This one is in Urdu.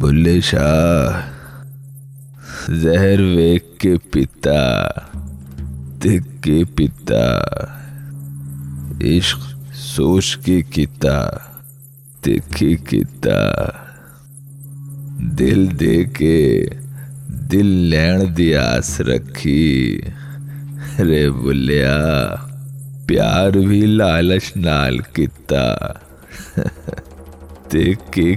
بلے شاہ زہر ویک کے پیتا دکھ کے پیتا عشق سوچ کے کتا، دیکھے کتا۔ دل دے کے دل لین دی آس رکھی۔ رے بلیا، پیار بھی لالچ نال کتا۔ دیکھ کے